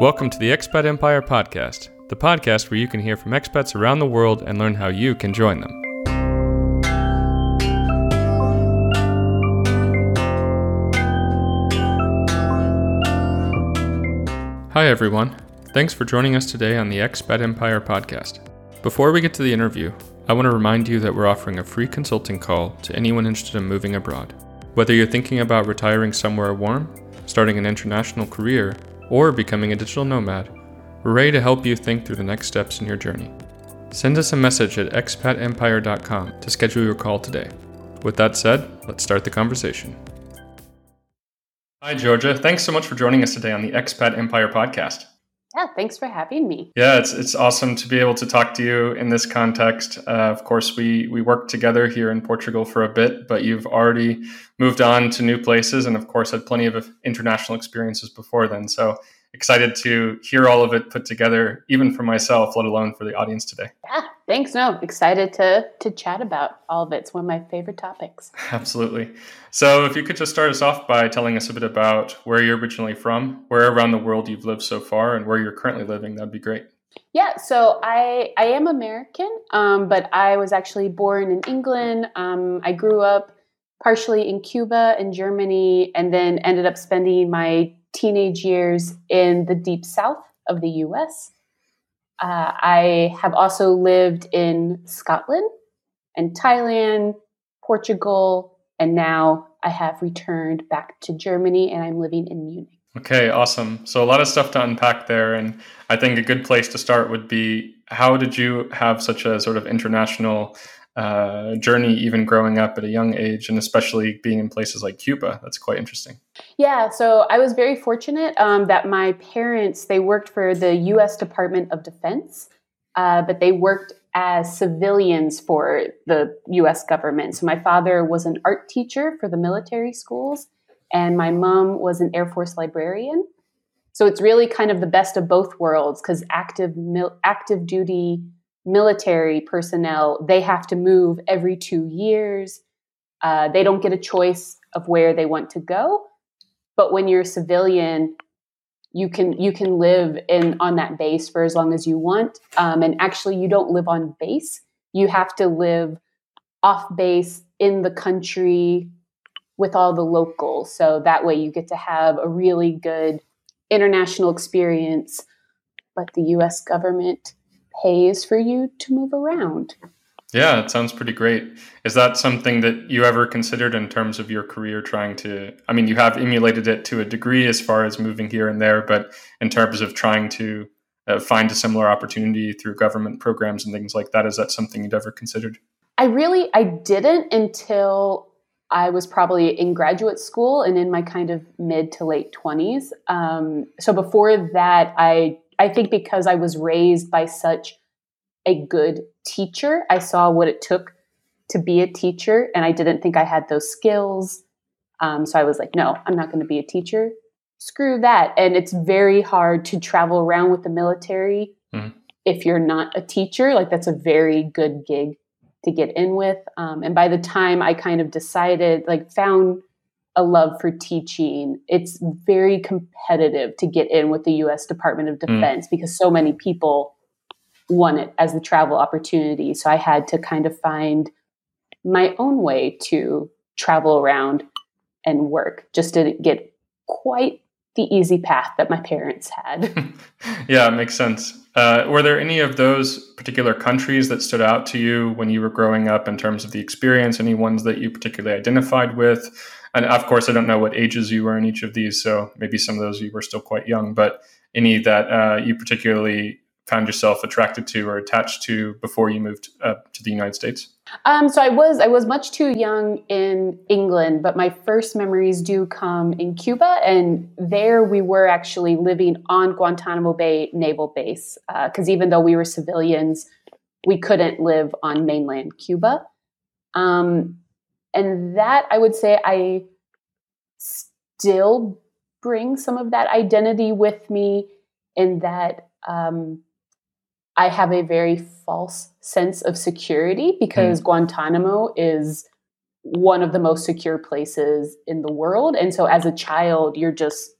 Welcome to the Expat Empire Podcast, the podcast where you can hear from expats around the world and learn how you can join them. Hi, everyone. Thanks for joining us today on the Expat Empire Podcast. Before we get to the interview, I want to remind you that we're offering a free consulting call to anyone interested in moving abroad. Whether you're thinking about retiring somewhere warm, starting an international career, or becoming a digital nomad, we're ready to help you think through the next steps in your journey. Send us a message at expatempire.com to schedule your call today. With that said, let's start the conversation. Hi, Georgia. Thanks so much for joining us today on the Expat Empire podcast. Yeah, thanks for having me. Yeah, it's it's awesome to be able to talk to you in this context. Uh, of course, we we worked together here in Portugal for a bit, but you've already moved on to new places, and of course, had plenty of international experiences before then. So excited to hear all of it put together, even for myself, let alone for the audience today. Yeah, thanks. No, excited to to chat about all of it. It's one of my favorite topics. Absolutely. So, if you could just start us off by telling us a bit about where you're originally from, where around the world you've lived so far, and where you're currently living, that'd be great. Yeah, so I I am American, um, but I was actually born in England. Um, I grew up partially in Cuba and Germany, and then ended up spending my teenage years in the deep south of the US. Uh, I have also lived in Scotland and Thailand, Portugal, and now I have returned back to Germany and I'm living in Munich. Okay, awesome. So a lot of stuff to unpack there. And I think a good place to start would be how did you have such a sort of international uh, journey, even growing up at a young age, and especially being in places like Cuba. That's quite interesting. Yeah, so I was very fortunate um, that my parents they worked for the U.S. Department of Defense, uh, but they worked as civilians for the U.S. government. So my father was an art teacher for the military schools, and my mom was an Air Force librarian. So it's really kind of the best of both worlds because active mil- active duty military personnel, they have to move every two years. Uh, they don't get a choice of where they want to go. But when you're a civilian, you can you can live in on that base for as long as you want. Um, and actually, you don't live on base. You have to live off base in the country with all the locals. So that way, you get to have a really good international experience. But the U.S. government pays for you to move around. Yeah, it sounds pretty great. Is that something that you ever considered in terms of your career trying to? I mean, you have emulated it to a degree as far as moving here and there, but in terms of trying to uh, find a similar opportunity through government programs and things like that, is that something you'd ever considered? I really I didn't until I was probably in graduate school and in my kind of mid to late twenties. Um, so before that, I I think because I was raised by such a good teacher, I saw what it took to be a teacher, and I didn't think I had those skills. Um, so I was like, no, I'm not going to be a teacher. Screw that. And it's very hard to travel around with the military mm-hmm. if you're not a teacher. Like, that's a very good gig to get in with. Um, and by the time I kind of decided, like, found a love for teaching. It's very competitive to get in with the US Department of mm. Defense mm. because so many people want it as the travel opportunity. So I had to kind of find my own way to travel around and work. Just didn't get quite the easy path that my parents had. yeah, it makes sense. Uh, were there any of those particular countries that stood out to you when you were growing up in terms of the experience? Any ones that you particularly identified with? And of course, I don't know what ages you were in each of these, so maybe some of those you were still quite young, but any that uh, you particularly found yourself attracted to or attached to before you moved uh, to the United States? Um, so I was I was much too young in England, but my first memories do come in Cuba, and there we were actually living on Guantanamo Bay Naval Base because uh, even though we were civilians, we couldn't live on mainland Cuba. Um, and that I would say I still bring some of that identity with me in that um, I have a very false sense of security because mm. Guantanamo is one of the most secure places in the world. And so as a child, you're just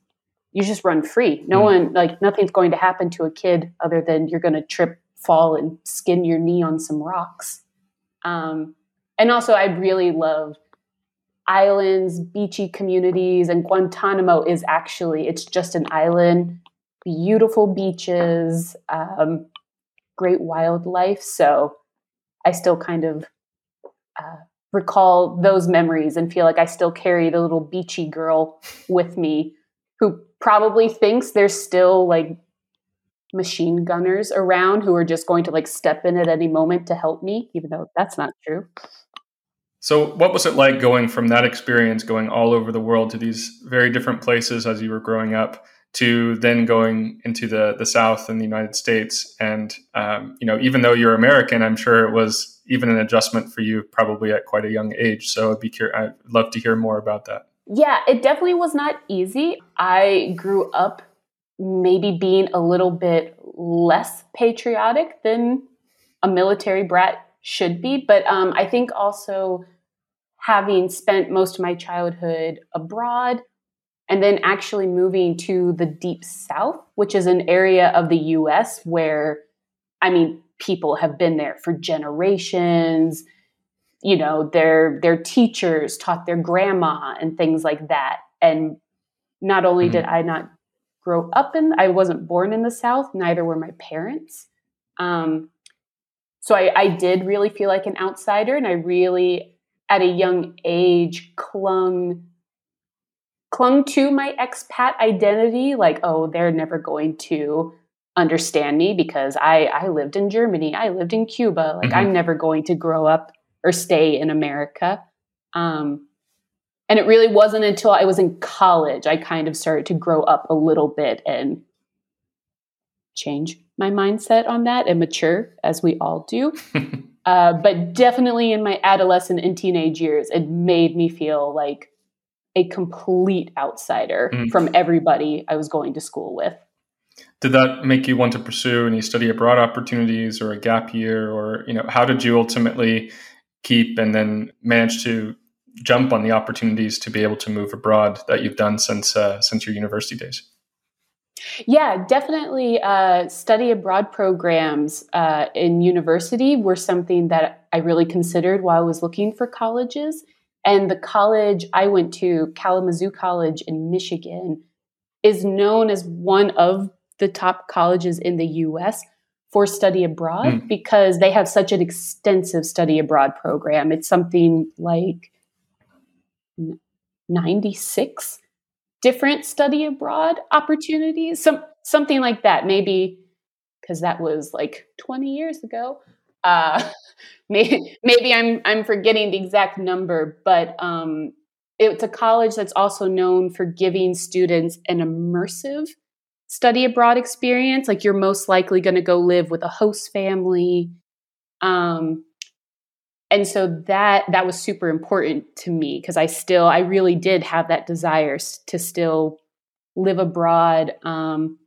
you just run free. No mm. one, like, nothing's going to happen to a kid other than you're going to trip, fall, and skin your knee on some rocks. Um, and also, I really love islands, beachy communities, and Guantanamo is actually, it's just an island, beautiful beaches, um, great wildlife. So I still kind of uh, recall those memories and feel like I still carry the little beachy girl with me who probably thinks there's still like machine gunners around who are just going to like step in at any moment to help me, even though that's not true. So, what was it like going from that experience, going all over the world to these very different places as you were growing up, to then going into the the South and the United States? And um, you know, even though you're American, I'm sure it was even an adjustment for you, probably at quite a young age. So, I'd be curious. I'd love to hear more about that. Yeah, it definitely was not easy. I grew up maybe being a little bit less patriotic than a military brat should be, but um, I think also having spent most of my childhood abroad and then actually moving to the deep south, which is an area of the US where, I mean, people have been there for generations. You know their their teachers taught their grandma and things like that. And not only mm-hmm. did i not grow up in i wasn't born in the south neither were my parents. Um, so I, I did really feel like an outsider and i really at a young age clung clung to my expat identity like oh they're never going to understand me because i i lived in germany i lived in cuba like mm-hmm. i'm never going to grow up or stay in America. Um, and it really wasn't until I was in college I kind of started to grow up a little bit and change my mindset on that and mature, as we all do. uh, but definitely in my adolescent and teenage years, it made me feel like a complete outsider mm. from everybody I was going to school with. Did that make you want to pursue any study abroad opportunities or a gap year, or you know, how did you ultimately keep and then manage to jump on the opportunities to be able to move abroad that you've done since uh, since your university days? Yeah, definitely. Uh, study abroad programs uh, in university were something that I really considered while I was looking for colleges. And the college I went to, Kalamazoo College in Michigan, is known as one of the top colleges in the US for study abroad mm. because they have such an extensive study abroad program. It's something like 96 different study abroad opportunities, some something like that. Maybe because that was like 20 years ago. Uh, maybe, maybe I'm I'm forgetting the exact number, but um, it's a college that's also known for giving students an immersive study abroad experience, like you're most likely going to go live with a host family. Um, and so that that was super important to me because I still I really did have that desire to still live abroad. Um,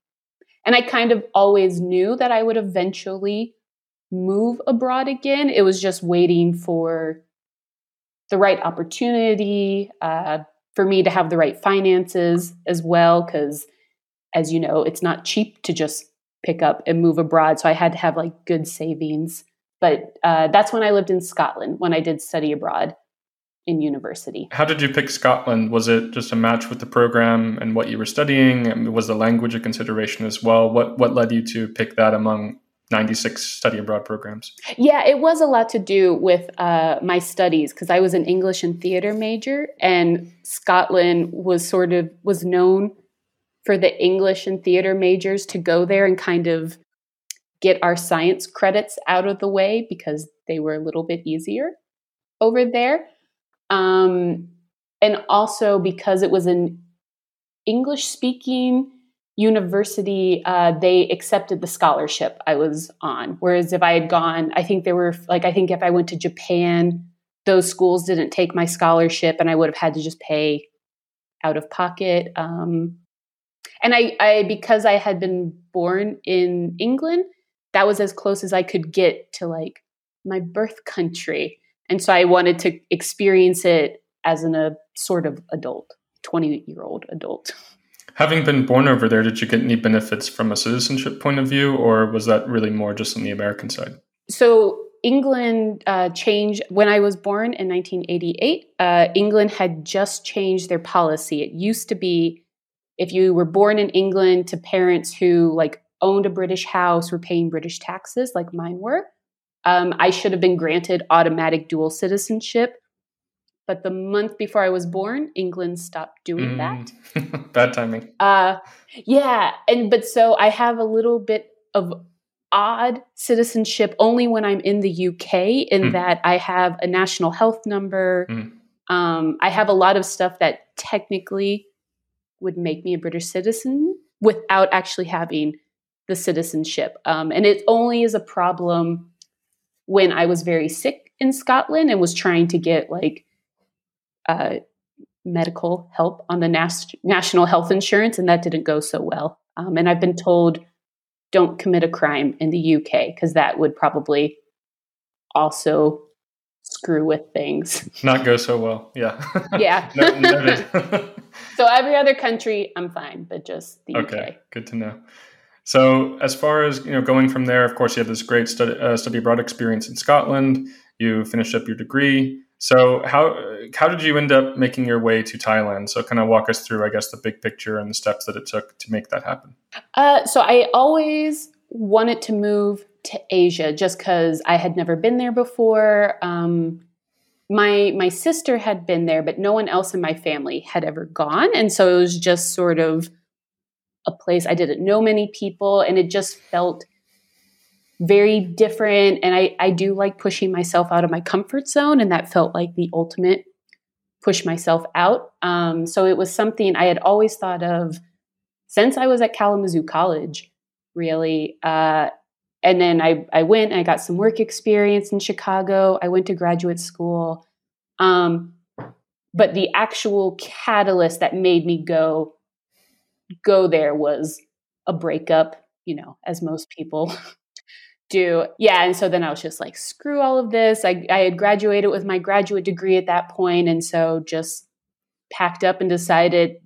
and I kind of always knew that I would eventually move abroad again. It was just waiting for the right opportunity, uh, for me to have the right finances as well, because as you know, it's not cheap to just pick up and move abroad. So I had to have like good savings. But uh, that's when I lived in Scotland when I did study abroad in university. How did you pick Scotland? Was it just a match with the program and what you were studying? Was the language a consideration as well? What what led you to pick that among 96 study abroad programs? Yeah, it was a lot to do with uh, my studies because I was an English and theater major, and Scotland was sort of was known for the English and theater majors to go there and kind of get our science credits out of the way because they were a little bit easier over there. Um, and also because it was an English speaking university, uh, they accepted the scholarship I was on. Whereas if I had gone, I think there were like, I think if I went to Japan, those schools didn't take my scholarship and I would have had to just pay out of pocket. Um, and I, I because I had been born in England, that was as close as I could get to like my birth country. And so I wanted to experience it as an, a sort of adult, 20 year old adult. Having been born over there, did you get any benefits from a citizenship point of view, or was that really more just on the American side? So England uh, changed when I was born in 1988. Uh, England had just changed their policy. It used to be if you were born in England to parents who like owned a British house, were paying British taxes, like mine were. Um, I should have been granted automatic dual citizenship. But the month before I was born, England stopped doing mm. that. Bad timing. Uh, yeah, and but so I have a little bit of odd citizenship only when I'm in the UK, in mm. that I have a national health number. Mm. Um, I have a lot of stuff that technically would make me a British citizen without actually having the citizenship. Um, and it only is a problem when I was very sick in Scotland and was trying to get like uh, medical help on the nas- national health insurance, and that didn't go so well. Um, and I've been told don't commit a crime in the UK because that would probably also screw with things. Not go so well. Yeah. Yeah. so every other country, I'm fine, but just the okay, UK. Good to know. So as far as you know, going from there, of course, you had this great study, uh, study abroad experience in Scotland. You finished up your degree. So how how did you end up making your way to Thailand? So kind of walk us through, I guess, the big picture and the steps that it took to make that happen. Uh, so I always wanted to move to Asia just because I had never been there before. Um, my my sister had been there, but no one else in my family had ever gone, and so it was just sort of a place I didn't know many people, and it just felt very different. And I, I do like pushing myself out of my comfort zone. And that felt like the ultimate push myself out. Um, so it was something I had always thought of since I was at Kalamazoo College, really. Uh, and then I, I went and I got some work experience in Chicago. I went to graduate school. Um, but the actual catalyst that made me go go there was a breakup, you know, as most people do. Yeah. And so then I was just like, screw all of this. I, I had graduated with my graduate degree at that point, And so just packed up and decided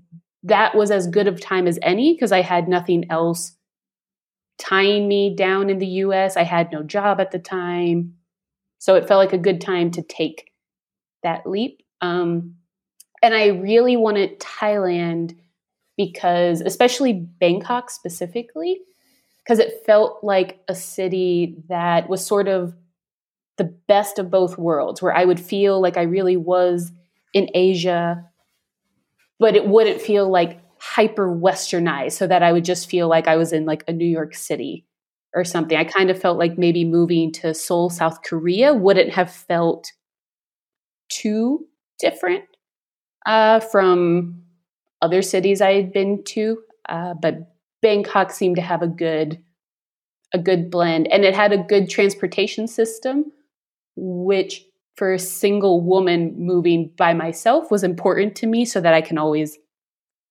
that was as good of time as any because I had nothing else tying me down in the US. I had no job at the time. So it felt like a good time to take that leap. Um, and I really wanted Thailand because, especially Bangkok specifically, because it felt like a city that was sort of the best of both worlds, where I would feel like I really was in Asia, but it wouldn't feel like hyper westernized, so that I would just feel like I was in like a New York City or something. I kind of felt like maybe moving to Seoul, South Korea wouldn't have felt too different uh, from other cities I had been to. Uh, but Bangkok seemed to have a good a good blend and it had a good transportation system which for a single woman moving by myself was important to me so that I can always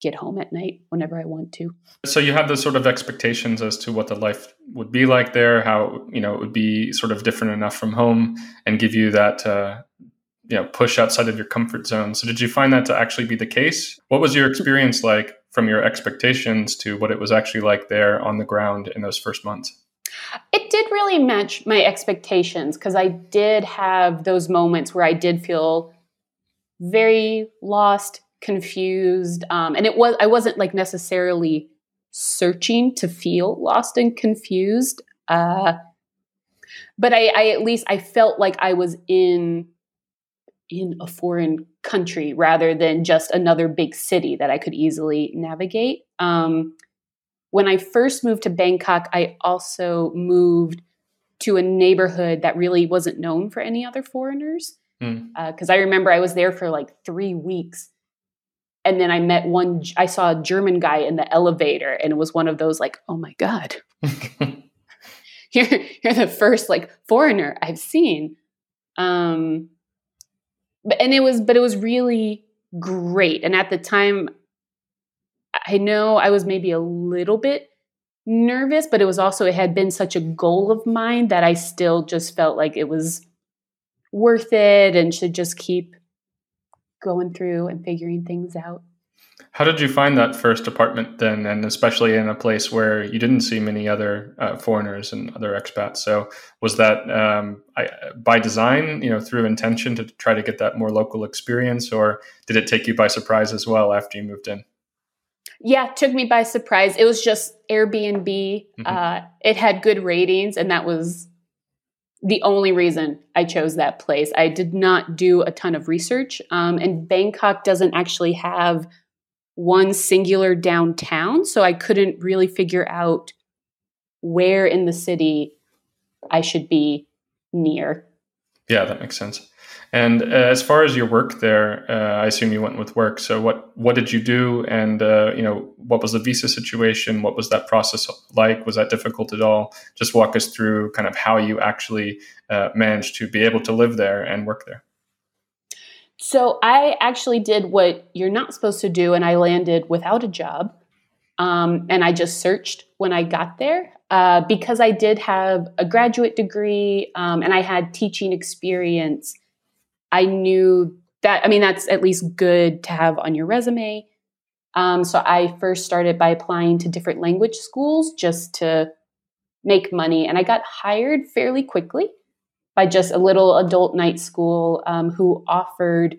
get home at night whenever I want to. So you have those sort of expectations as to what the life would be like there, how you know it would be sort of different enough from home and give you that uh, you know push outside of your comfort zone. So did you find that to actually be the case? What was your experience like from your expectations to what it was actually like there on the ground in those first months? It did really match my expectations because I did have those moments where I did feel very lost, confused, um, and it was I wasn't like necessarily searching to feel lost and confused, uh, but I, I at least I felt like I was in in a foreign country rather than just another big city that I could easily navigate. Um, when I first moved to Bangkok, I also moved to a neighborhood that really wasn't known for any other foreigners. Because mm. uh, I remember I was there for like three weeks. And then I met one, I saw a German guy in the elevator, and it was one of those like, oh my God, you're, you're the first like foreigner I've seen. Um, but and it was but it was really great. And at the time i know i was maybe a little bit nervous but it was also it had been such a goal of mine that i still just felt like it was worth it and should just keep going through and figuring things out How did you find that first apartment then, and especially in a place where you didn't see many other uh, foreigners and other expats? So was that um, I, by design, you know, through intention to try to get that more local experience, or did it take you by surprise as well after you moved in? Yeah, took me by surprise. It was just Airbnb. Mm-hmm. Uh, it had good ratings, and that was the only reason I chose that place. I did not do a ton of research, um, and Bangkok doesn't actually have one singular downtown. So I couldn't really figure out where in the city I should be near. Yeah, that makes sense. And uh, as far as your work there, uh, I assume you went with work. So what what did you do? And uh, you know, what was the visa situation? What was that process like? Was that difficult at all? Just walk us through kind of how you actually uh, managed to be able to live there and work there. So I actually did what you're not supposed to do, and I landed without a job. Um, and I just searched when I got there uh, because I did have a graduate degree um, and I had teaching experience. I knew that, I mean, that's at least good to have on your resume. Um, so I first started by applying to different language schools just to make money, and I got hired fairly quickly by just a little adult night school um, who offered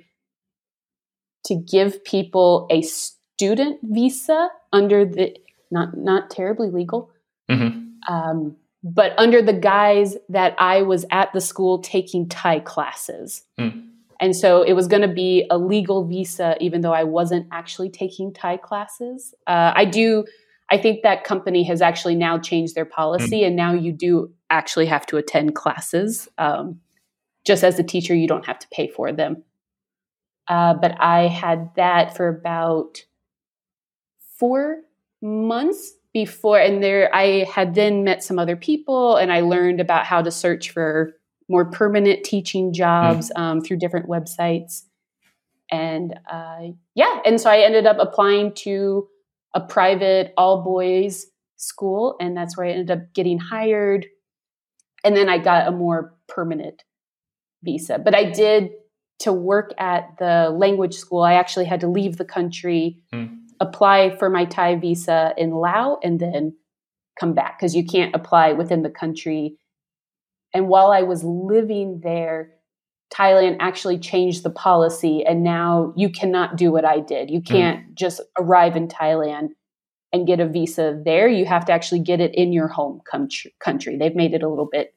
to give people a student visa under the not not terribly legal, mm-hmm. um, but under the guise that I was at the school taking Thai classes. Mm. And so it was going to be a legal visa, even though I wasn't actually taking Thai classes. Uh, I do I think that company has actually now changed their policy, mm. and now you do actually have to attend classes. Um, just as a teacher, you don't have to pay for them. Uh, but I had that for about four months before, and there I had then met some other people, and I learned about how to search for more permanent teaching jobs mm. um, through different websites. And uh, yeah, and so I ended up applying to a private all boys school, and that's where I ended up getting hired. And then I got a more permanent visa. But I did to work at the language school, I actually had to leave the country, mm. apply for my Thai visa in Laos, and then come back because you can't apply within the country. And while I was living there, Thailand actually changed the policy and now you cannot do what I did. You hmm. can't mm. just arrive in Thailand and get a visa there. You have to actually get it in your home country. They've made it a little bit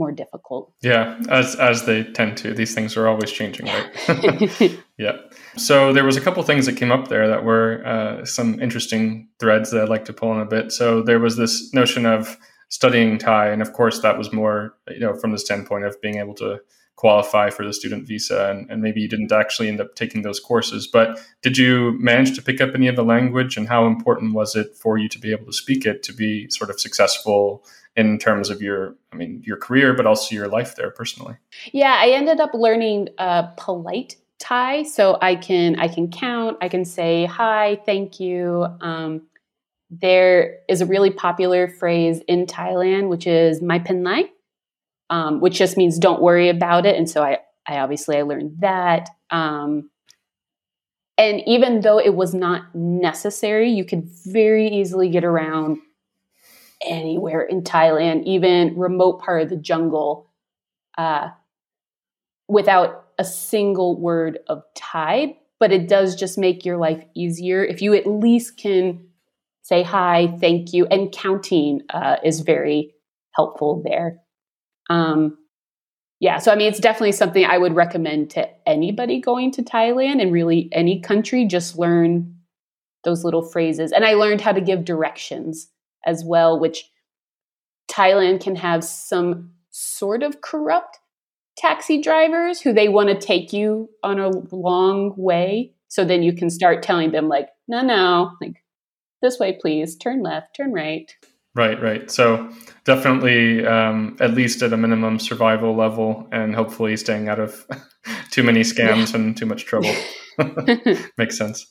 more difficult. Yeah, as as they tend to. These things are always changing, right? yeah. So there was a couple things that came up there that were uh, some interesting threads that I'd like to pull on a bit. So there was this notion of studying Thai, and of course that was more, you know, from the standpoint of being able to qualify for the student visa and, and, maybe you didn't actually end up taking those courses but did you manage to pick up any of the language and how important was it for you to be able to speak it to be sort of successful in terms of your i mean your career but also your life there personally? Yeah i ended up learning uh, polite thai so i can i can count i can say hi thank you. Um, there is a really popular phrase in thailand which is my pen lai um, which just means don't worry about it. And so I, I obviously I learned that. Um, and even though it was not necessary, you could very easily get around anywhere in Thailand, even remote part of the jungle, uh, without a single word of Thai. But it does just make your life easier if you at least can say hi, thank you, and counting uh, is very helpful there. Um, yeah, so I mean, it's definitely something I would recommend to anybody going to Thailand and really any country. Just learn those little phrases. And I learned how to give directions as well, which Thailand can have some sort of corrupt taxi drivers who they want to take you on a long way. So then you can start telling them, like, no, no, like this way, please, turn left, turn right. Right, right. So definitely, um, at least at a minimum, survival level, and hopefully staying out of too many scams yeah. and too much trouble. Makes sense.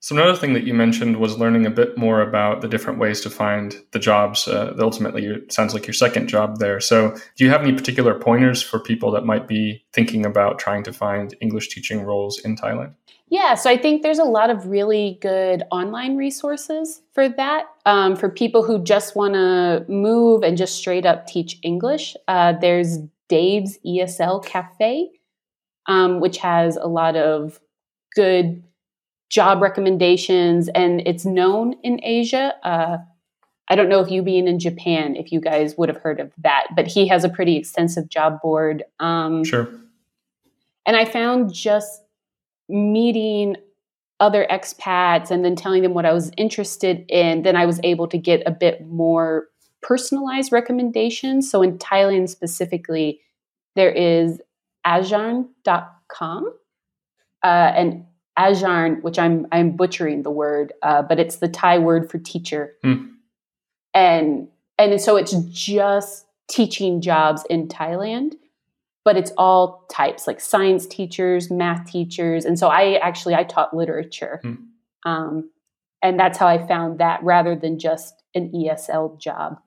So another thing that you mentioned was learning a bit more about the different ways to find the jobs. Uh, ultimately, it sounds like your second job there. So, do you have any particular pointers for people that might be thinking about trying to find English teaching roles in Thailand? Yeah, so I think there's a lot of really good online resources for that. Um, for people who just want to move and just straight up teach English, uh, there's Dave's ESL Cafe, um, which has a lot of good job recommendations, and it's known in Asia. Uh, I don't know if you being in Japan, if you guys would have heard of that, but he has a pretty extensive job board. Um, sure. And I found just meeting other expats and then telling them what I was interested in, then I was able to get a bit more personalized recommendations. So in Thailand specifically, there is ajarn.com uh, and ajarn, which I'm I'm butchering the word, uh, but it's the Thai word for teacher. Mm. And and so it's just teaching jobs in Thailand but it's all types like science teachers math teachers. And so i actually i taught literature hmm. um, and that's how i found that rather than just an esl job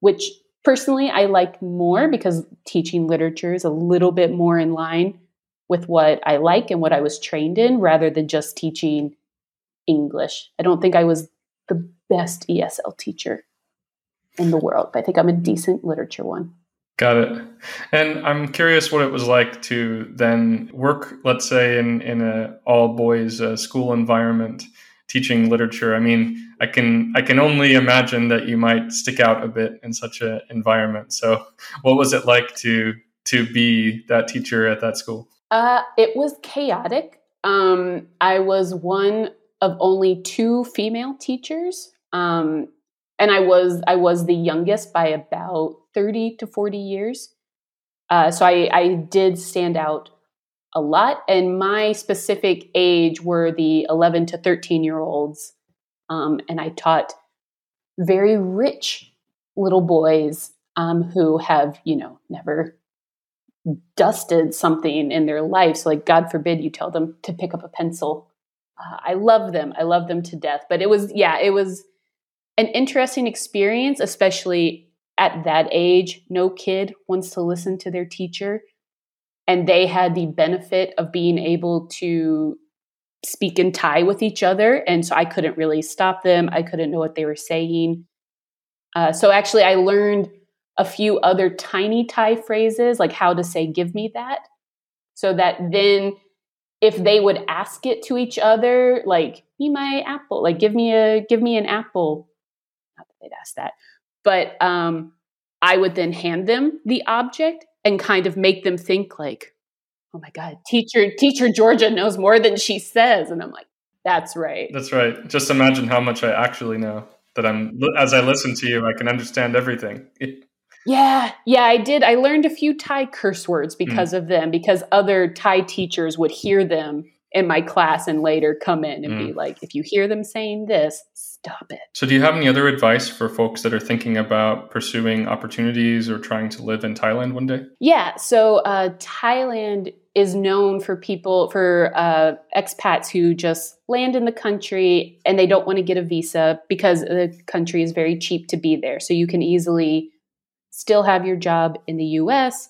which personally i like more because teaching literature is a little bit more in line with what i like and what i was trained in rather than just teaching english. I don't think i was the best esl teacher in the world but i think i'm a decent literature one Got it. And I'm curious what it was like to then work, let's say, in in a all boys uh, school environment, teaching literature. I mean, I can I can only imagine that you might stick out a bit in such an environment. So, what was it like to to be that teacher at that school? Uh, it was chaotic. Um, I was one of only two female teachers. Um, and I was I was the youngest by about 30 to 40 years. Uh, so I, I did stand out a lot. And my specific age were the 11 to 13 year olds. Um, and I taught very rich little boys um, who have, you know, never dusted something in their life. So, like, God forbid you tell them to pick up a pencil. Uh, I love them. I love them to death. But it was, yeah, it was an interesting experience, especially at that age. No kid wants to listen to their teacher. And they had the benefit of being able to speak in Thai with each other. And so I couldn't really stop them. I couldn't know what they were saying. Uh, so actually, I learned a few other tiny Thai phrases, like how to say, give me that. So that then if they would ask it to each other, like, be my apple, like give me a give me an apple, they'd ask that. But um, I would then hand them the object and kind of make them think like, oh my God, teacher, teacher Georgia knows more than she says. And I'm like, that's right. That's right. Just imagine how much I actually know that I'm, as I listen to you, I can understand everything. yeah. Yeah, I did. I learned a few Thai curse words mm. because mm. of them, because other Thai teachers would hear them in my class and later come in and mm. be like, if you hear them saying this, stop it. So, do you have any other advice for folks that are thinking about pursuing opportunities or trying to live in Thailand one day? Yeah. So, uh, Thailand is known for people, for uh, expats who just land in the country and they don't want to get a visa because the country is very cheap to be there. So, you can easily still have your job in the US,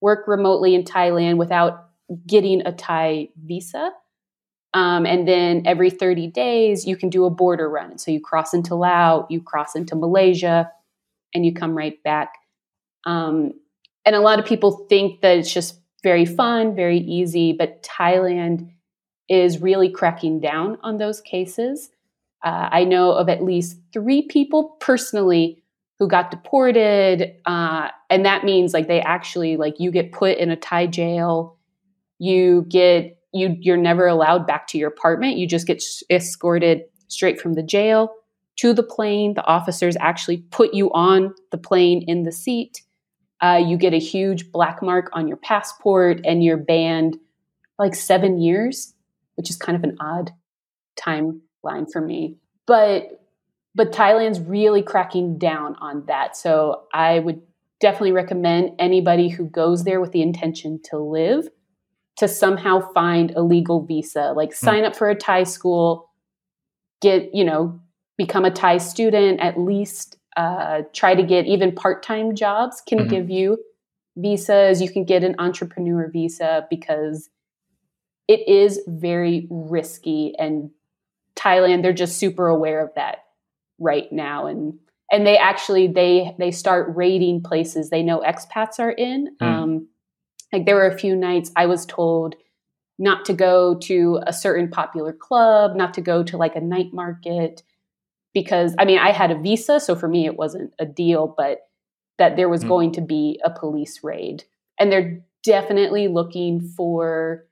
work remotely in Thailand without getting a Thai visa. Um, and then every 30 days, you can do a border run. So you cross into Laos, you cross into Malaysia, and you come right back. Um, and a lot of people think that it's just very fun, very easy, but Thailand is really cracking down on those cases. Uh, I know of at least three people personally who got deported, uh, and that means like they actually like you get put in a Thai jail, you get you you're never allowed back to your apartment. You just get escorted straight from the jail to the plane. The officers actually put you on the plane in the seat. Uh, you get a huge black mark on your passport, and you're banned like seven years, which is kind of an odd timeline for me. But but Thailand's really cracking down on that. So I would definitely recommend anybody who goes there with the intention to live to somehow find a legal visa, like hmm. sign up for a Thai school, get, you know, become a Thai student, at least uh, try to get even part time jobs can mm-hmm. give you visas. You can get an entrepreneur visa because it is very risky and Thailand they're just super aware of that right now and and they actually they they start raiding places they know expats are in mm. um like there were a few nights I was told not to go to a certain popular club, not to go to like a night market because I mean I had a visa so for me it wasn't a deal but that there was mm. going to be a police raid and they're definitely looking for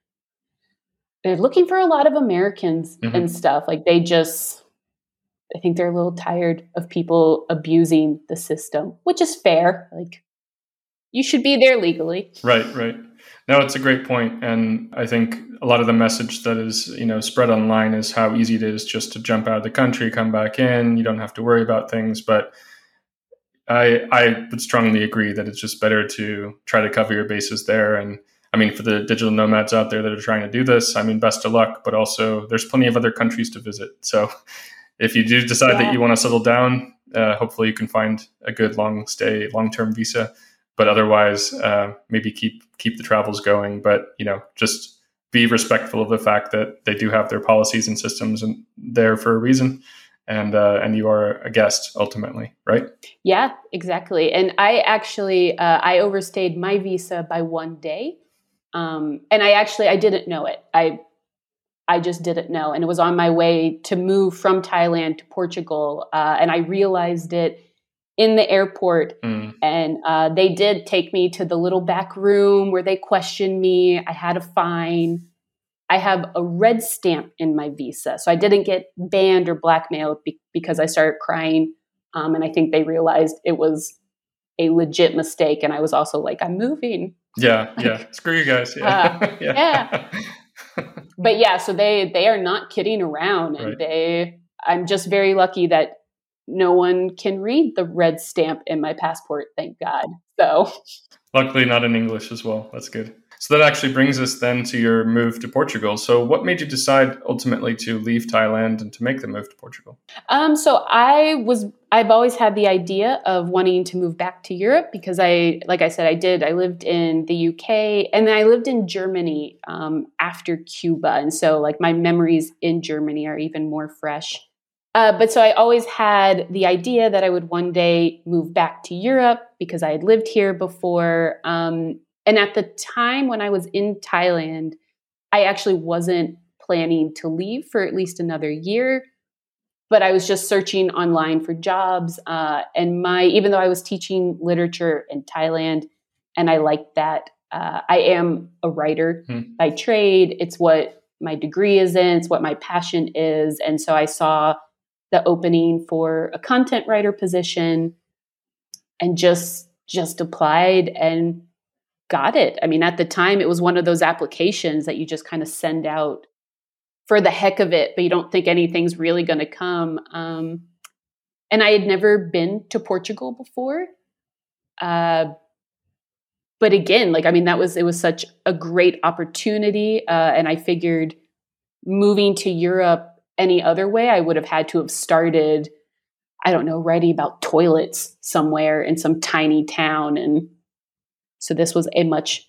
they're looking for a lot of Americans mm-hmm. and stuff like they just I think they're a little tired of people abusing the system which is fair like you should be there legally. Right, right. No, it's a great point, and I think a lot of the message that is you know spread online is how easy it is just to jump out of the country, come back in. You don't have to worry about things, but I I would strongly agree that it's just better to try to cover your bases there. And I mean, for the digital nomads out there that are trying to do this, I mean, best of luck. But also, there's plenty of other countries to visit. So if you do decide yeah. that you want to settle down, uh, hopefully you can find a good long stay, long term visa but otherwise uh, maybe keep keep the travels going. But you know just be respectful of the fact that they do have their policies and systems and there for a reason. And uh, and you are a guest ultimately right? Yeah exactly. And i actually uh, i overstayed my visa by one day. Um, and i actually i didn't know it. I i just didn't know. And it was on my way to move from thailand to portugal uh, and i realized it in the airport. Mm. And uh, they did take me to the little back room where they questioned me. I had a fine. I have a red stamp in my visa. So I didn't get banned or blackmailed be- because I started crying. Um, and I think they realized it was a legit mistake. And I was also like, I'm moving. Yeah, yeah. Screw you guys. Yeah. Uh, yeah. yeah. but yeah, so they they are not kidding around and right. they I'm just very lucky that no one can read the red stamp in my passport, thank God. So, luckily, not in English as well. That's good. So, that actually brings us then to your move to Portugal. So, what made you decide ultimately to leave Thailand and to make the move to Portugal? Um, so, I was, I've always had the idea of wanting to move back to Europe because I, like I said, I did. I lived in the UK and then I lived in Germany um, after Cuba. And so, like, my memories in Germany are even more fresh. Uh, but so I always had the idea that I would one day move back to Europe because I had lived here before. Um, and at the time when I was in Thailand, I actually wasn't planning to leave for at least another year. But I was just searching online for jobs. Uh, and my, even though I was teaching literature in Thailand and I liked that, uh, I am a writer hmm. by trade. It's what my degree is in, it's what my passion is. And so I saw the opening for a content writer position and just just applied and got it. I mean, at the time it was one of those applications that you just kind of send out for the heck of it, but you don't think anything's really going to come. Um, and I had never been to Portugal before. Uh, but again, like I mean, that was it was such a great opportunity, uh, and I figured moving to Europe any other way, I would have had to have started, I don't know, writing about toilets somewhere in some tiny town. And so this was a much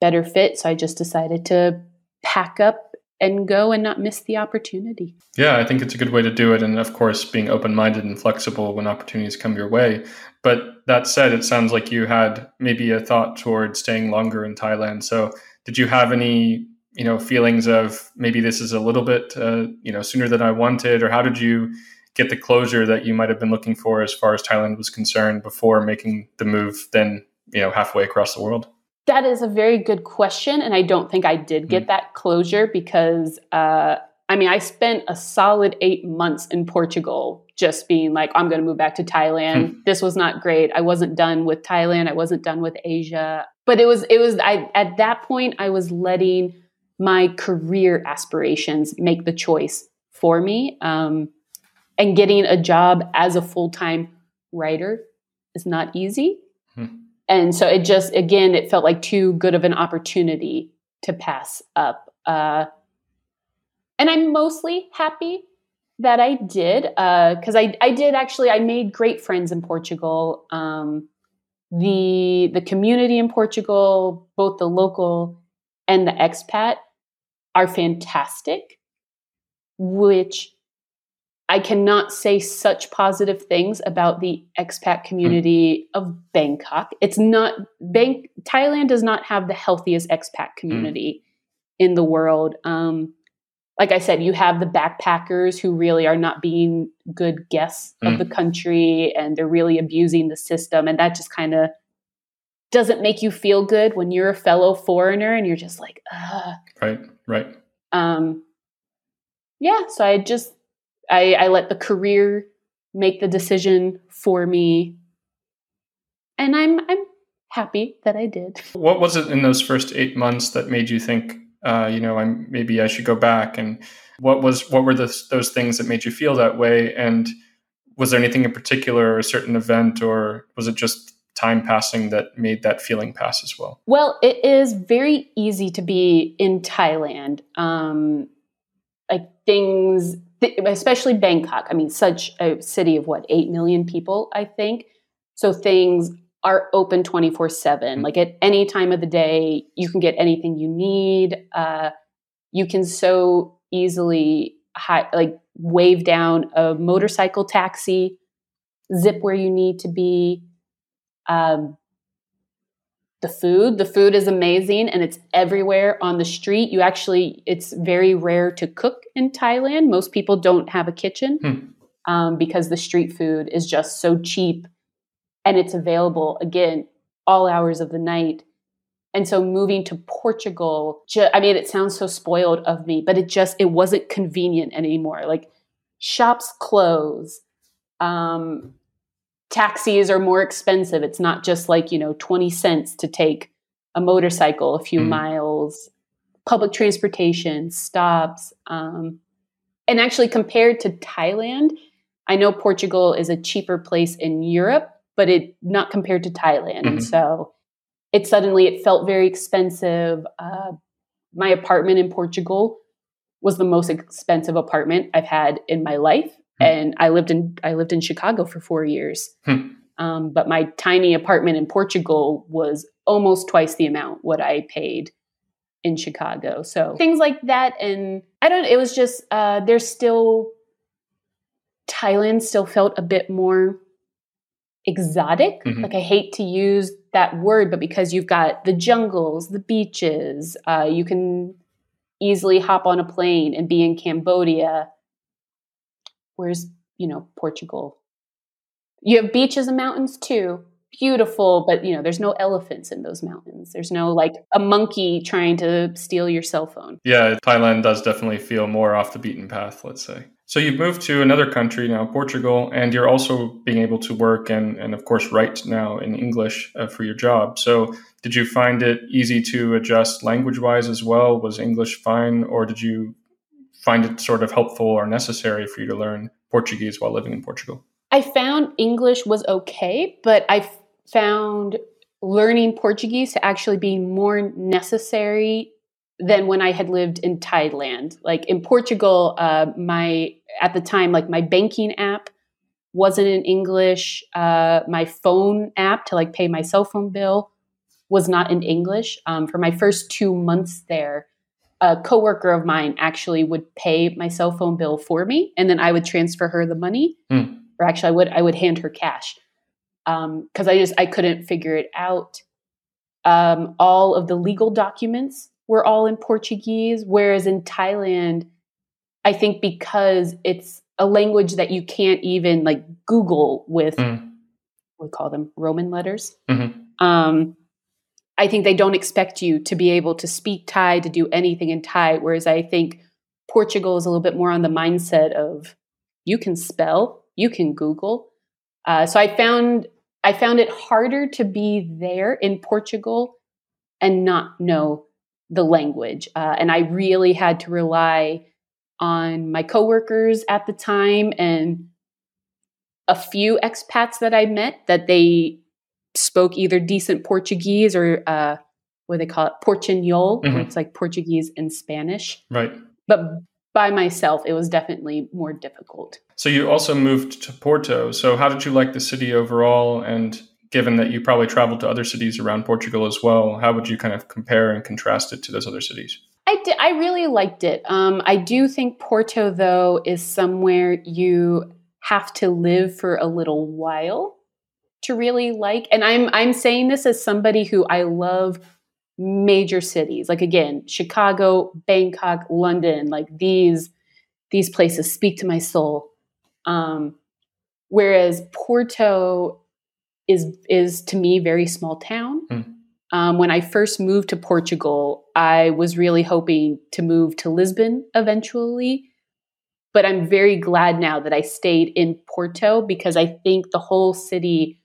better fit. So I just decided to pack up and go and not miss the opportunity. Yeah, I think it's a good way to do it. And of course, being open minded and flexible when opportunities come your way. But that said, it sounds like you had maybe a thought toward staying longer in Thailand. So, did you have any you know feelings of maybe this is a little bit uh, you know sooner than I wanted, or how did you get the closure that you might have been looking for as far as Thailand was concerned before making the move then you know halfway across the world? That is a very good question, and I don't think I did get mm that closure because uh, I mean I spent a solid eight months in Portugal just being like I'm going to move back to Thailand. Hmm. This was not great. I wasn't done with Thailand. I wasn't done with Asia. But it was it was I at that point I was letting my career aspirations make the choice for me. Um, and getting a job as a full time writer is not easy. Hmm. And so it just, again, it felt like too good of an opportunity to pass up. Uh, and I'm mostly happy that I did because uh, I, I did actually I made great friends in Portugal. Um, the the community in Portugal, both the local and the expat, are fantastic, which I cannot say such positive things about the expat community mm. of Bangkok. It's not Bank Thailand does not have the healthiest expat hmm. community mm. in the world. Um, like I said, you have the backpackers who really are not being good guests mm. of hmm. the country and they're really abusing the system. And that just kind of doesn't make you feel good when you're a fellow foreigner and you're just like, Ugh. Right, right. Um, yeah, so I just I, I let the career make the decision for me, and I'm I'm happy that I did. What was it in those first eight months that made you think, uh, you know, I'm maybe I should go back? And what was what were those those things that made you feel that way? And was there anything in particular, or a certain event, or was it just time passing that made that feeling pass as well? Well, it is very easy to be in Thailand. Um, like things especially Bangkok. I mean, such a city of what, 8 million people, I think. So things are open 24 7. Mm-hmm. Like at any time of the day, you can get anything you need. Uh, you can so easily, hi- like, wave down a motorcycle taxi, zip where you need to be. Um, the food. The food is amazing and it's everywhere on the street. You actually, it's very rare to cook in Thailand. Most people don't have a kitchen hmm. um, because the street food is just so cheap and it's available again all hours of the night. And so moving to Portugal, ju- I mean, it sounds so spoiled of me, but it just, it wasn't convenient anymore. Like shops close. Um, taxis are more expensive. It's not just like, you know, 20 cents to take a motorcycle a few mm. miles, public transportation, stops. Um, and actually, compared to Thailand, I know Portugal is a cheaper place in Europe, but it not compared to Thailand. Mm-hmm. So it suddenly it felt very expensive. Uh, my apartment in Portugal was the most expensive apartment I've had in my life. Hmm. and I lived in I lived in Chicago for four years. Hmm. Um, but my tiny apartment in Portugal was almost twice the amount what I paid in Chicago. So things like that, and I don't. It was just uh, there's still Thailand still felt a bit more exotic. Mm-hmm. Like I hate to use that word, but because you've got the jungles, the beaches, uh, you can easily hop on a plane and be in Cambodia Where's, you know, Portugal? You have beaches and mountains too. Beautiful, but you know, there's no elephants in those mountains. There's no like a monkey trying to steal your cell phone. Yeah, Thailand does definitely feel more off the beaten path, let's say. So you've moved to another country now, Portugal, and you're also being able to work and, and of course, write now in English uh, for your job. So did you find it easy to adjust language wise as well? Was English fine, or did you find it sort of helpful or necessary for you to learn Portuguese while living in Portugal? I found English was okay, but I found learning Portuguese to actually be more necessary than when I had lived in Thailand. Like in Portugal, uh, my at the time, like my banking app wasn't in English. Uh, my phone app to like pay my cell phone bill was not in English. Um, for my first two months there, a coworker of mine actually would pay my cell phone bill for me, and then I would transfer her the money, mm. or actually, I would I would hand her cash because um, I just I couldn't figure it out. Um, all of the legal documents were all in Portuguese, whereas in Thailand, I think because it's a language that you can't even like Google with, mm. we call them Roman letters. Mm-hmm. Um, I think they don't expect you to be able to speak Thai, to do anything in Thai. Whereas I think Portugal is a little bit more on the mindset of you can spell, you can Google. Uh, so I found I found it harder to be there in Portugal and not know the language, uh, and I really had to rely on my coworkers at the time and a few expats that I met that they spoke either decent Portuguese or uh, what they call it, Portuñol, mm-hmm. it's like Portuguese and Spanish. Right. But by myself, it was definitely more difficult. So you also moved to Porto. So how did you like the city overall? And given that you probably traveled to other cities around Portugal as well, how would you kind of compare and contrast it to those other cities? I did. I really liked it. Um, I do think Porto, though, is somewhere you have to live for a little while to really like. And I'm I'm saying this as somebody who I love major cities. Like again, Chicago, Bangkok, London. Like these these places speak to my soul. Um, whereas Porto is is to me very small town. Mm. Um, when I first moved to Portugal, I was really hoping to move to Lisbon eventually. But I'm very glad now that I stayed in Porto because I think the whole city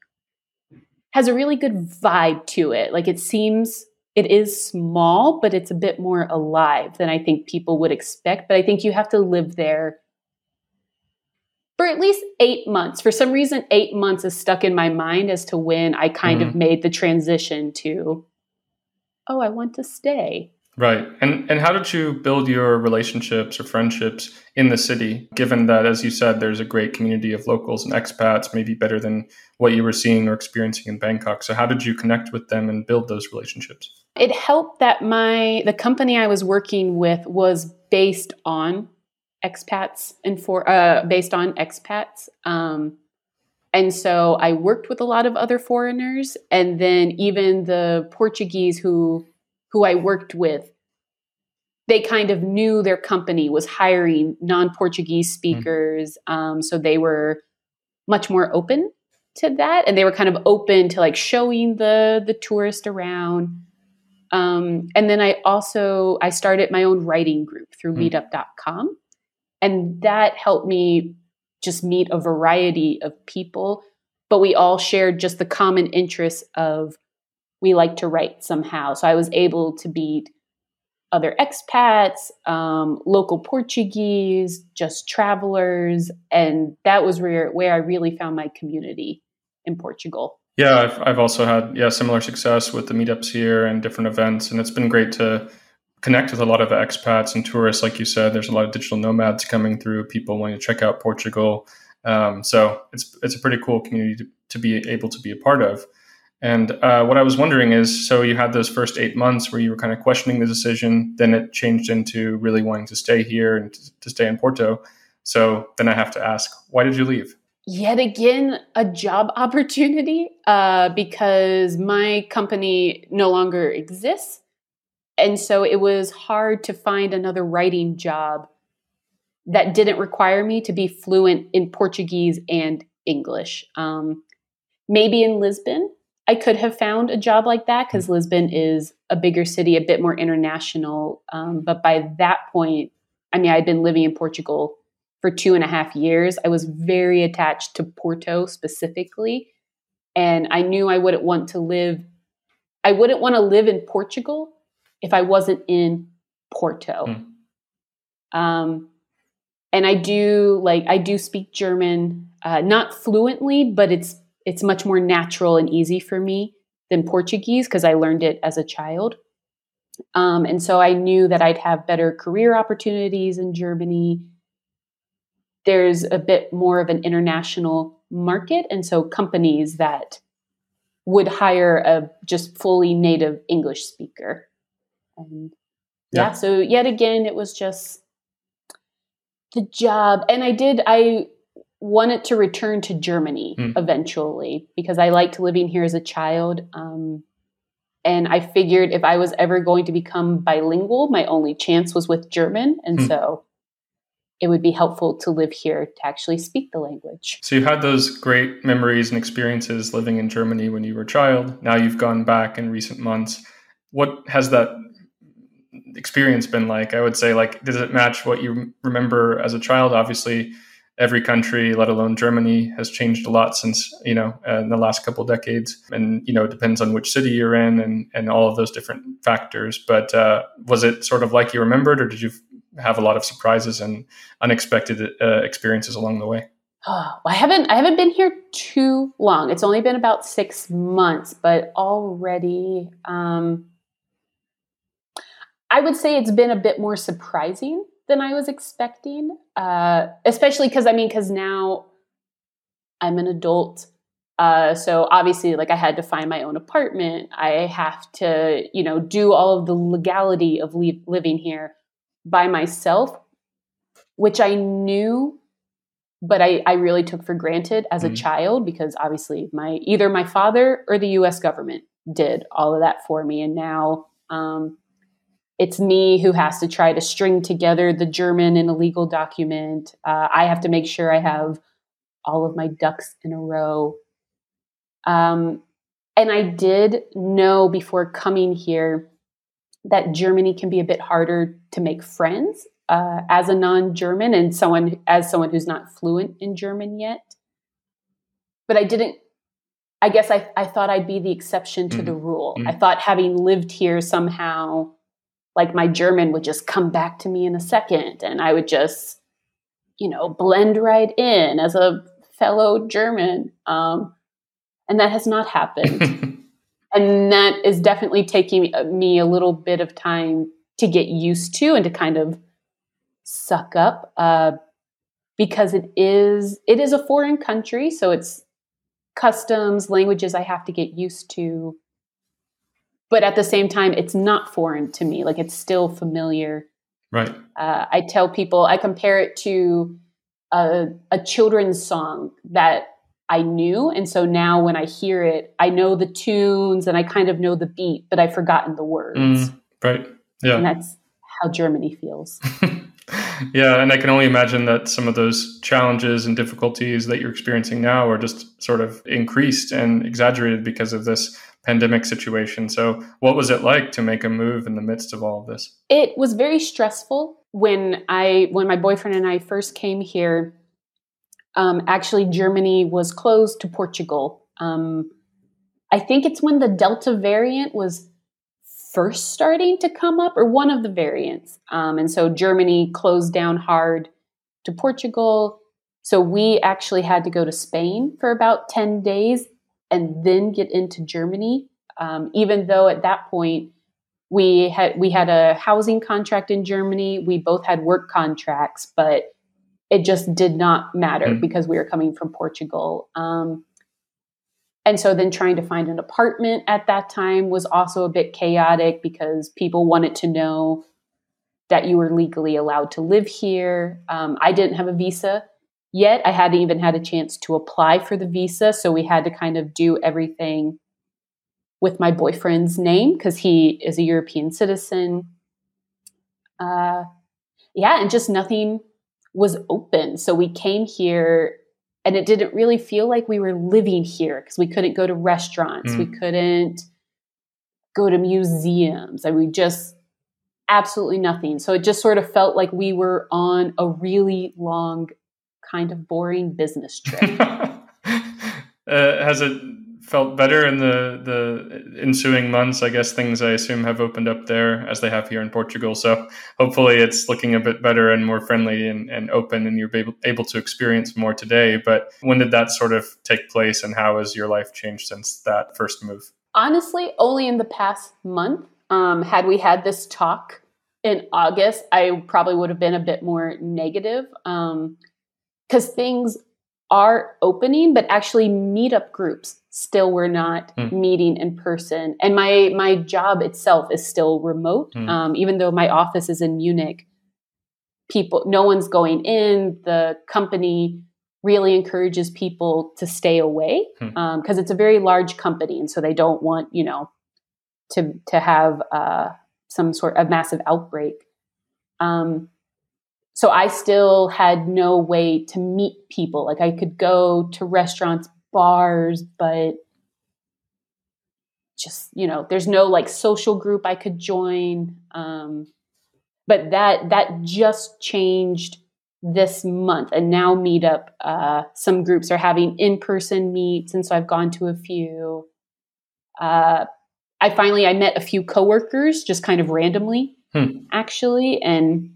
has a really good vibe to it. Like it seems it is small, but it's a bit more alive than I think people would expect. But I think you have to live there for at least eight months. For some reason, eight months is stuck in my mind as to when I kind mm-hmm. of made the transition to, oh, I want to stay. Right. And and how did you build your relationships or friendships in the city, given that, as you said, there's a great community of locals and expats, maybe better than what you were seeing or experiencing in Bangkok. So how did you connect with them and build those relationships? It helped that my the company I was working with was based on expats and for uh, based on expats. Um, and so I worked with a lot of other foreigners, and then even the Portuguese who who I worked with, they kind of knew their company was hiring non-Portuguese mm-hmm. speakers, mm-hmm. um, so they were much more open to that, and they were kind of open to like showing the the tourist around. Um, and then I also I started my own writing group through mm-hmm. Meetup.com, and that helped me just meet a variety of people. But we all shared just the common interest of we like to write somehow. So I was able to beat other expats, um, local Portuguese, just travelers. And that was where, where I really found my community in Portugal. Yeah, I've, I've also had yeah similar success with the meetups here and different events, and it's been great to connect with a lot of expats and tourists. Like you said, there's a lot of digital nomads coming through, people wanting to check out Portugal. Um, so it's it's a pretty cool community to, to be able to be a part of. And uh, what I was wondering is, so you had those first eight months where you were kind of questioning the decision, then it changed into really wanting to stay here and to, to stay in Porto. So then I have to ask, why did you leave? Yet again, a job opportunity uh, because my company no longer exists and so it was hard to find another writing job that didn't require me to be fluent in Portuguese and English. Um, maybe in Lisbon, I could have found a job like that because hmm. Lisbon is a bigger city, a bit more international. Um, but by that point, I mean, I'd been living in Portugal for two and a half years. I was very attached to Porto specifically. And I knew I wouldn't want to live, I wouldn't want to live in Portugal if I wasn't in Porto. Mm. Um, and I do like I do speak German, uh, not fluently, but it's it's much more natural and easy for me than Portuguese because I learned it as a child. Um, and so I knew that I'd have better career opportunities in Germany. There's a bit more of an international market, and so companies that would hire a just fully native English speaker and yeah. yeah, so yet again, it was just the job. And I did, I wanted to return to Germany mm. eventually because I liked living here as a child. Um, and I figured if I was ever going to become bilingual, my only chance was with German. And mm. so it would be helpful to live here to actually speak the language. So you had those great memories and experiences living in Germany when you were a child. Now you've gone back in recent months. What has that experience been like? I would say, like, does it match what you remember as a child? Obviously, every country, let alone Germany, has changed a lot since you know uh, in the last couple decades, and you know it depends on which city you're in and and all of those different factors. But uh, was it sort of like you remembered, or did you have a lot of surprises and unexpected uh, experiences along the way? Oh, I haven't I haven't been here too long. It's only been about six months, but already um, I would say it's been a bit more surprising than I was expecting, uh, especially because I mean, because now I'm an adult. Uh, so obviously, like I had to find my own apartment. I have to, you know, do all of the legality of li- living here by myself, which I knew, but I, I really took for granted as mm-hmm. a child because obviously my either my father or the U.S. government did all of that for me, and now um, it's me who has to try to string together the German in a legal document. Uh, I have to make sure I have all of my ducks in a row. Um, and I did know before coming here that Germany can be a bit harder to make friends uh, as a non-German and someone as someone who's not fluent in German yet. But I didn't. I guess I, I thought I'd be the exception to mm the rule. mm I thought having lived here somehow, like my German would just come back to me in a second, and I would just, you know, blend right in as a fellow German. Um, and that has not happened. and that is definitely taking me a little bit of time to get used to and to kind of suck up uh, because it is it is a foreign country so it's customs languages i have to get used to but at the same time it's not foreign to me like it's still familiar right uh, i tell people i compare it to a, a children's song that I knew. And so now when I hear it, I know the tunes and I kind of know the beat, but I've forgotten the words. Mm, right. Yeah. And that's how Germany feels. yeah. And I can only imagine that some of those challenges and difficulties that you're experiencing now are just sort of increased and exaggerated because of this pandemic situation. So, what was it like to make a move in the midst of all of this? It was very stressful when I when my boyfriend and I first came here um, actually, Germany was closed to Portugal. Um, I think it's when the Delta variant was first starting to come up, or one of the variants. Um, and so Germany closed down hard to Portugal. So we actually had to go to Spain for about 10 days and then get into Germany. Um, even though at that point we had we had a housing contract in Germany, we both had work contracts, but it just did not matter mm because we were coming from Portugal. Um, and so then trying to find an apartment at that time was also a bit chaotic because people wanted to know that you were legally allowed to live here. Um, I didn't have a visa yet. I hadn't even had a chance to apply for the visa. So we had to kind of do everything with my boyfriend's name because he is a European citizen. Uh, yeah, and just nothing was open. So we came here and it didn't really feel like we were living here because we couldn't go to restaurants, mm. we couldn't go to museums, and we just absolutely nothing. So it just sort of felt like we were on a really long, kind of boring business trip. uh, has it felt better in the the ensuing months. I guess things I assume have opened up there as they have here in Portugal. So hopefully it's looking a bit better and more friendly and, and open, and you're able, able to experience more today. But when did that sort of take place, and how has your life changed since that first move? Honestly, only in the past month. Um, had we had this talk in August, I probably would have been a bit more negative because things are opening, but actually meetup groups still were not mm. meeting in person. And my my job itself is still remote, mm. um, even though my office is in Munich. People, no one's going in. The company really encourages people to stay away because mm. um, it's a very large company, and so they don't want you know to to have uh, some sort of massive outbreak. Um, so I still had no way to meet people. Like I could go to restaurants, bars, but just, you know, there's no like social group I could join. Um, but that that just changed this month and now meetup uh, some groups are having in-person meets and so i've gone to a few uh, i finally i met a few coworkers just kind of randomly hmm. actually and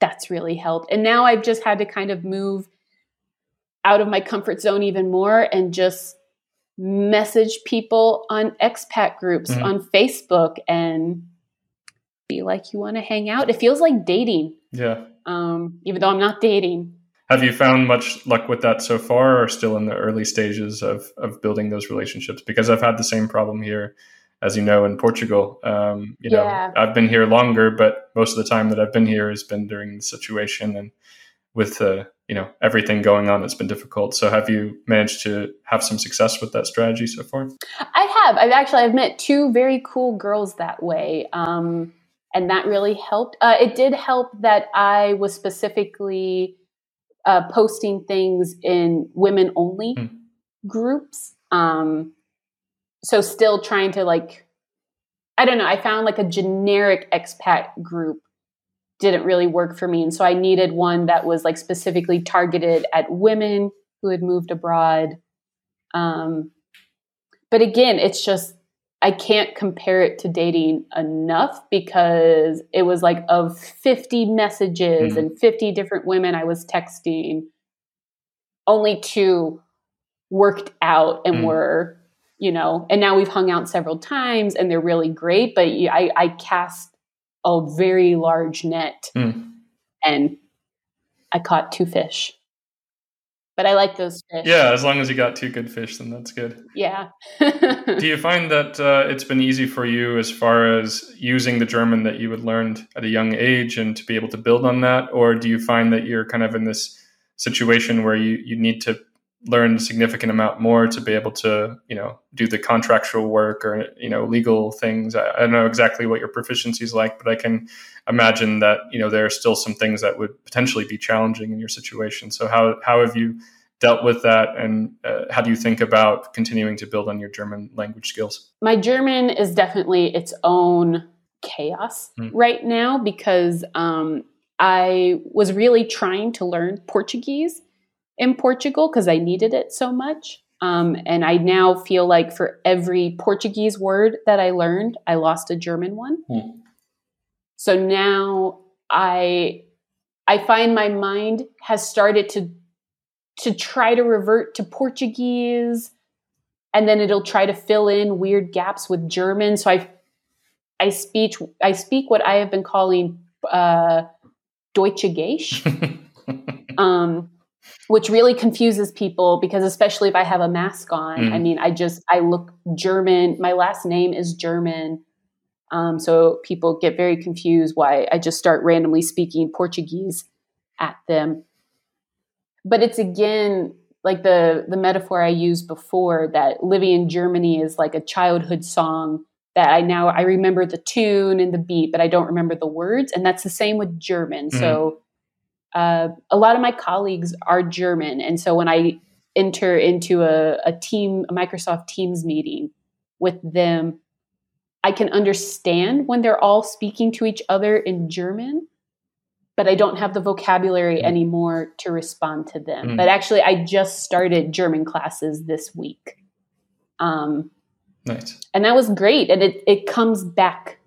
that's really helped. And now I've just had to kind of move out of my comfort zone even more and just message people on expat groups mm-hmm. on Facebook and be like, you want to hang out? It feels like dating. Yeah. Um, even though I'm not dating. Have you found much luck with that so far, or still in the early stages of of building those relationships? Because I've had the same problem here, as you know, in Portugal. Um, you know, Yeah. I've been here longer, but most of the time that I've been here has been during the situation and with uh, you know everything going on. It's been difficult. So, have you managed to have some success with that strategy so far? I have. I've actually I've met two very cool girls that way, um, and that really helped. Uh, it did help that I was specifically uh, posting things in women only Hmm. groups. Um, so still trying to like, I don't know. I found like a generic expat group didn't really work for me, and so I needed one that was like specifically targeted at women who had moved abroad. Um, but again, it's just I can't compare it to dating enough because it was like of 50 messages Mhm. and 50 different women I was texting, only two worked out and Mm. were, you know, and now we've hung out several times and they're really great, but I, I cast a very large net Mm. and I caught two fish. But I like those fish. Yeah, as long as you got two good fish, then that's good. Yeah. Do you find that uh, it's been easy for you as far as using the German that you had learned at a young age and to be able to build on that? Or do you find that you're kind of in this situation where you, you need to learn a significant amount more to be able to, you know, do the contractual work or, you know, legal things? I, I don't know exactly what your proficiency is like, but I can imagine that, you know, there are still some things that would potentially be challenging in your situation. So how, how have you dealt with that and uh, how do you think about continuing to build on your german language skills my German is definitely its own chaos Mm. right now because um, I was really trying to learn Portuguese in Portugal because I needed it so much. Um, and I now feel like for every Portuguese word that I learned, I lost a German one. Mm. So now I I find my mind has started to to try to revert to Portuguese and then it'll try to fill in weird gaps with German. So I I speak I speak what I have been calling uh, Deutsche Geische, um, which really confuses people because especially if I have a mask on, Mm. I mean, I just I look German. My last name is German, um, so people get very confused why I just start randomly speaking Portuguese at them. But it's again like the the metaphor I used before that living in Germany is like a childhood song that I now I remember the tune and the beat, but I don't remember the words, and that's the same with German. So uh, a lot of my colleagues are German, and so when I enter into a, a team, a Microsoft Teams meeting with them, I can understand when they're all speaking to each other in German, but I don't have the vocabulary Mm. anymore to respond to them. Mm. But actually, I just started German classes this week. Um, nice and that was great and it, it comes back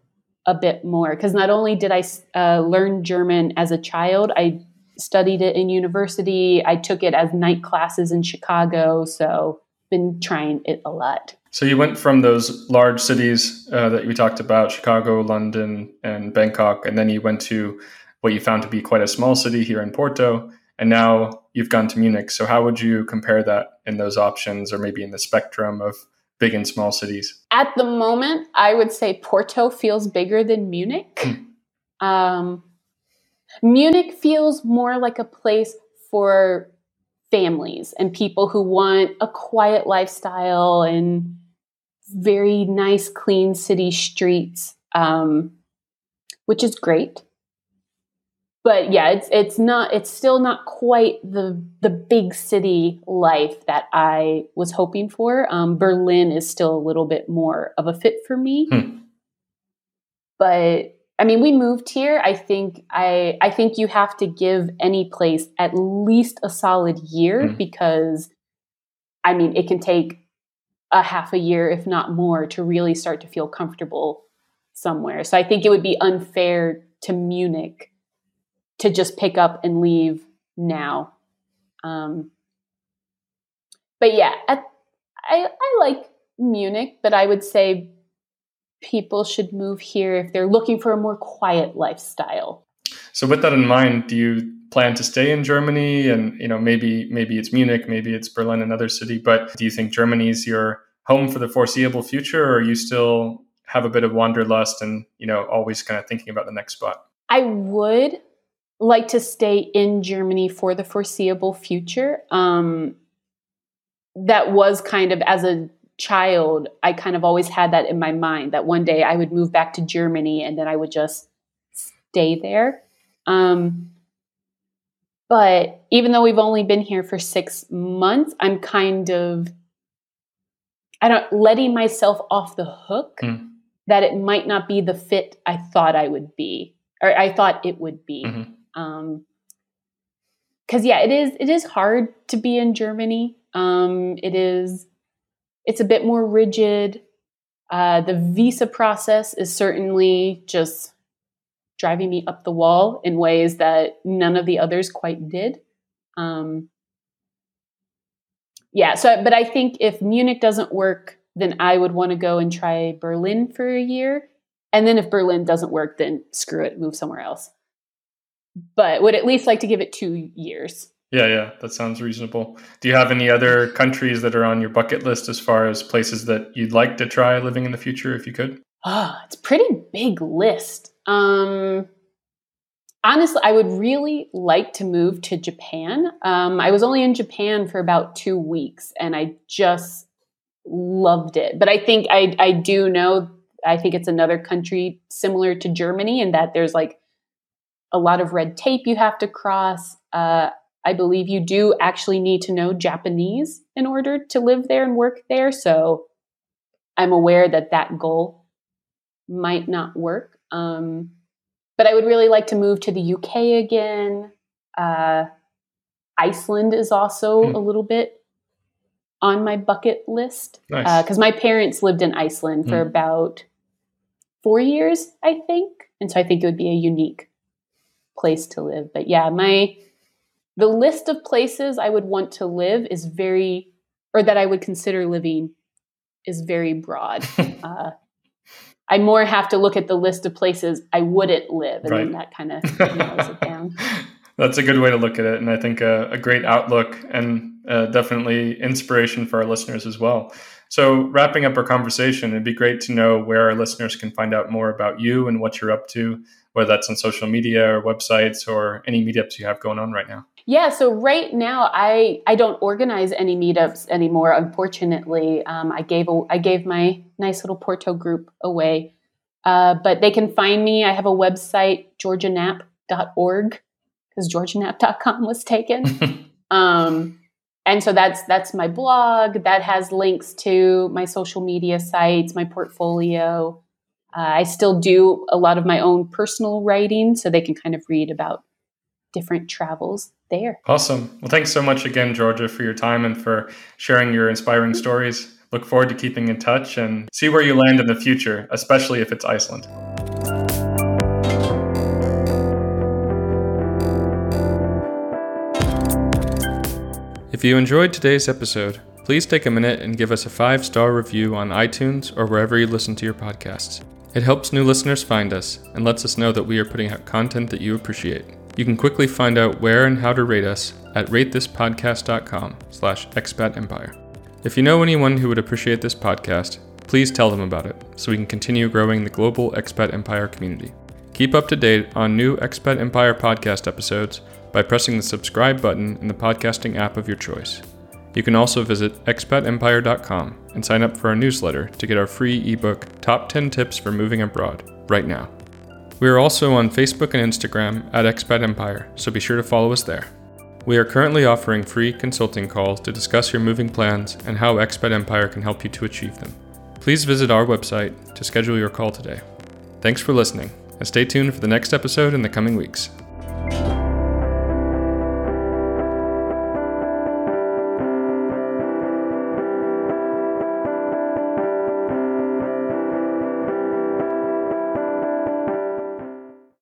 a bit more because not only did i uh, learn german as a child i studied it in university. I took it as night classes in chicago so been trying it a lot. So you went from those large cities uh, that we talked about chicago london and bangkok and then you went to what you found to be quite a small city here in porto and now you've gone to munich. So how would you compare that in those options or maybe in the spectrum of big and small cities? At the moment i would say porto feels bigger than munich. Um, munich feels more like a place for families and people who want a quiet lifestyle and very nice clean city streets um, which is great. But yeah it's it's not it's still not quite the the big city life that i was hoping for. Um, berlin is still a little bit more of a fit for me. Hmm. but i mean we moved here i think i i think you have to give any place at least a solid year Hmm. because i mean it can take a half a year if not more to really start to feel comfortable somewhere so i think it would be unfair to munich to just pick up and leave now. Um, but yeah, at, I, I like Munich, but I would say people should move here if they're looking for a more quiet lifestyle. So, with that in mind, do you plan to stay in Germany and you know maybe maybe it's Munich, maybe it's Berlin, another city, but do you think Germany is your home for the foreseeable future or you still have a bit of wanderlust and you know always kind of thinking about the next spot? I would like to stay in Germany for the foreseeable future. Um, that was kind of as a child, I kind of always had that in my mind that one day I would move back to Germany and then I would just stay there. Um, but even though we've only been here for six months, I'm kind of, I don't letting myself off the hook mm. that it might not be the fit I thought I would be, or I thought it would be. Mm-hmm. Um, because yeah, it is it is hard to be in Germany. Um, it is it's a bit more rigid. Uh, the visa process is certainly just driving me up the wall in ways that none of the others quite did. Um, yeah, so but I think if Munich doesn't work, then I would want to go and try Berlin for a year. And then if Berlin doesn't work, then screw it, move somewhere else. But would at least like to give it two years. Yeah, yeah, that sounds reasonable. Do you have any other countries that are on your bucket list as far as places that you'd like to try living in the future if you could? Oh, it's a pretty big list. Um honestly, I would really like to move to Japan. Um, I was only in Japan for about two weeks and I just loved it. But I think I I do know I think it's another country similar to Germany in that there's like a lot of red tape you have to cross. Uh, I believe you do actually need to know Japanese in order to live there and work there. So I'm aware that that goal might not work. Um, but I would really like to move to the UK again. Uh, Iceland is also mm. a little bit on my bucket list because nice. uh, my parents lived in Iceland for mm. about four years, I think, and so I think it would be a unique place to live. But yeah, my the list of places I would want to live is very, or that I would consider living, is very broad. uh, I more have to look at the list of places I wouldn't live, and right. then that kind of narrows it down. That's a good way to look at it, and I think a, a great outlook and uh, definitely inspiration for our listeners as well. So, wrapping up our conversation, it'd be great to know where our listeners can find out more about you and what you're up to, whether that's on social media or websites or any meetups you have going on right now. Yeah, so right now I I don't organize any meetups anymore. Unfortunately, um, I gave a, I gave my nice little Porto group away, uh, but they can find me. I have a website georgianap.org because georgianap.com was taken. um, and so that's that's my blog that has links to my social media sites, my portfolio. Uh, I still do a lot of my own personal writing, so they can kind of read about different travels there. Awesome. Well, thanks so much again, Georgia, for your time and for sharing your inspiring stories. Look forward to keeping in touch and see where you land in the future, especially if it's Iceland. If you enjoyed today's episode, please take a minute and give us a five star review on iTunes or wherever you listen to your podcasts. It helps new listeners find us and lets us know that we are putting out content that you appreciate. You can quickly find out where and how to rate us at ratethispodcast.com slash expatempire. If you know anyone who would appreciate this podcast, please tell them about it so we can continue growing the global expat empire community. Keep up to date on new Expat Empire podcast episodes by pressing the subscribe button in the podcasting app of your choice. You can also visit expatempire.com and sign up for our newsletter to get our free ebook, Top 10 Tips for Moving Abroad, right now. We are also on Facebook and Instagram at Expat Empire, so be sure to follow us there. We are currently offering free consulting calls to discuss your moving plans and how Expat Empire can help you to achieve them. Please visit our website to schedule your call today. Thanks for listening, and stay tuned for the next episode in the coming weeks.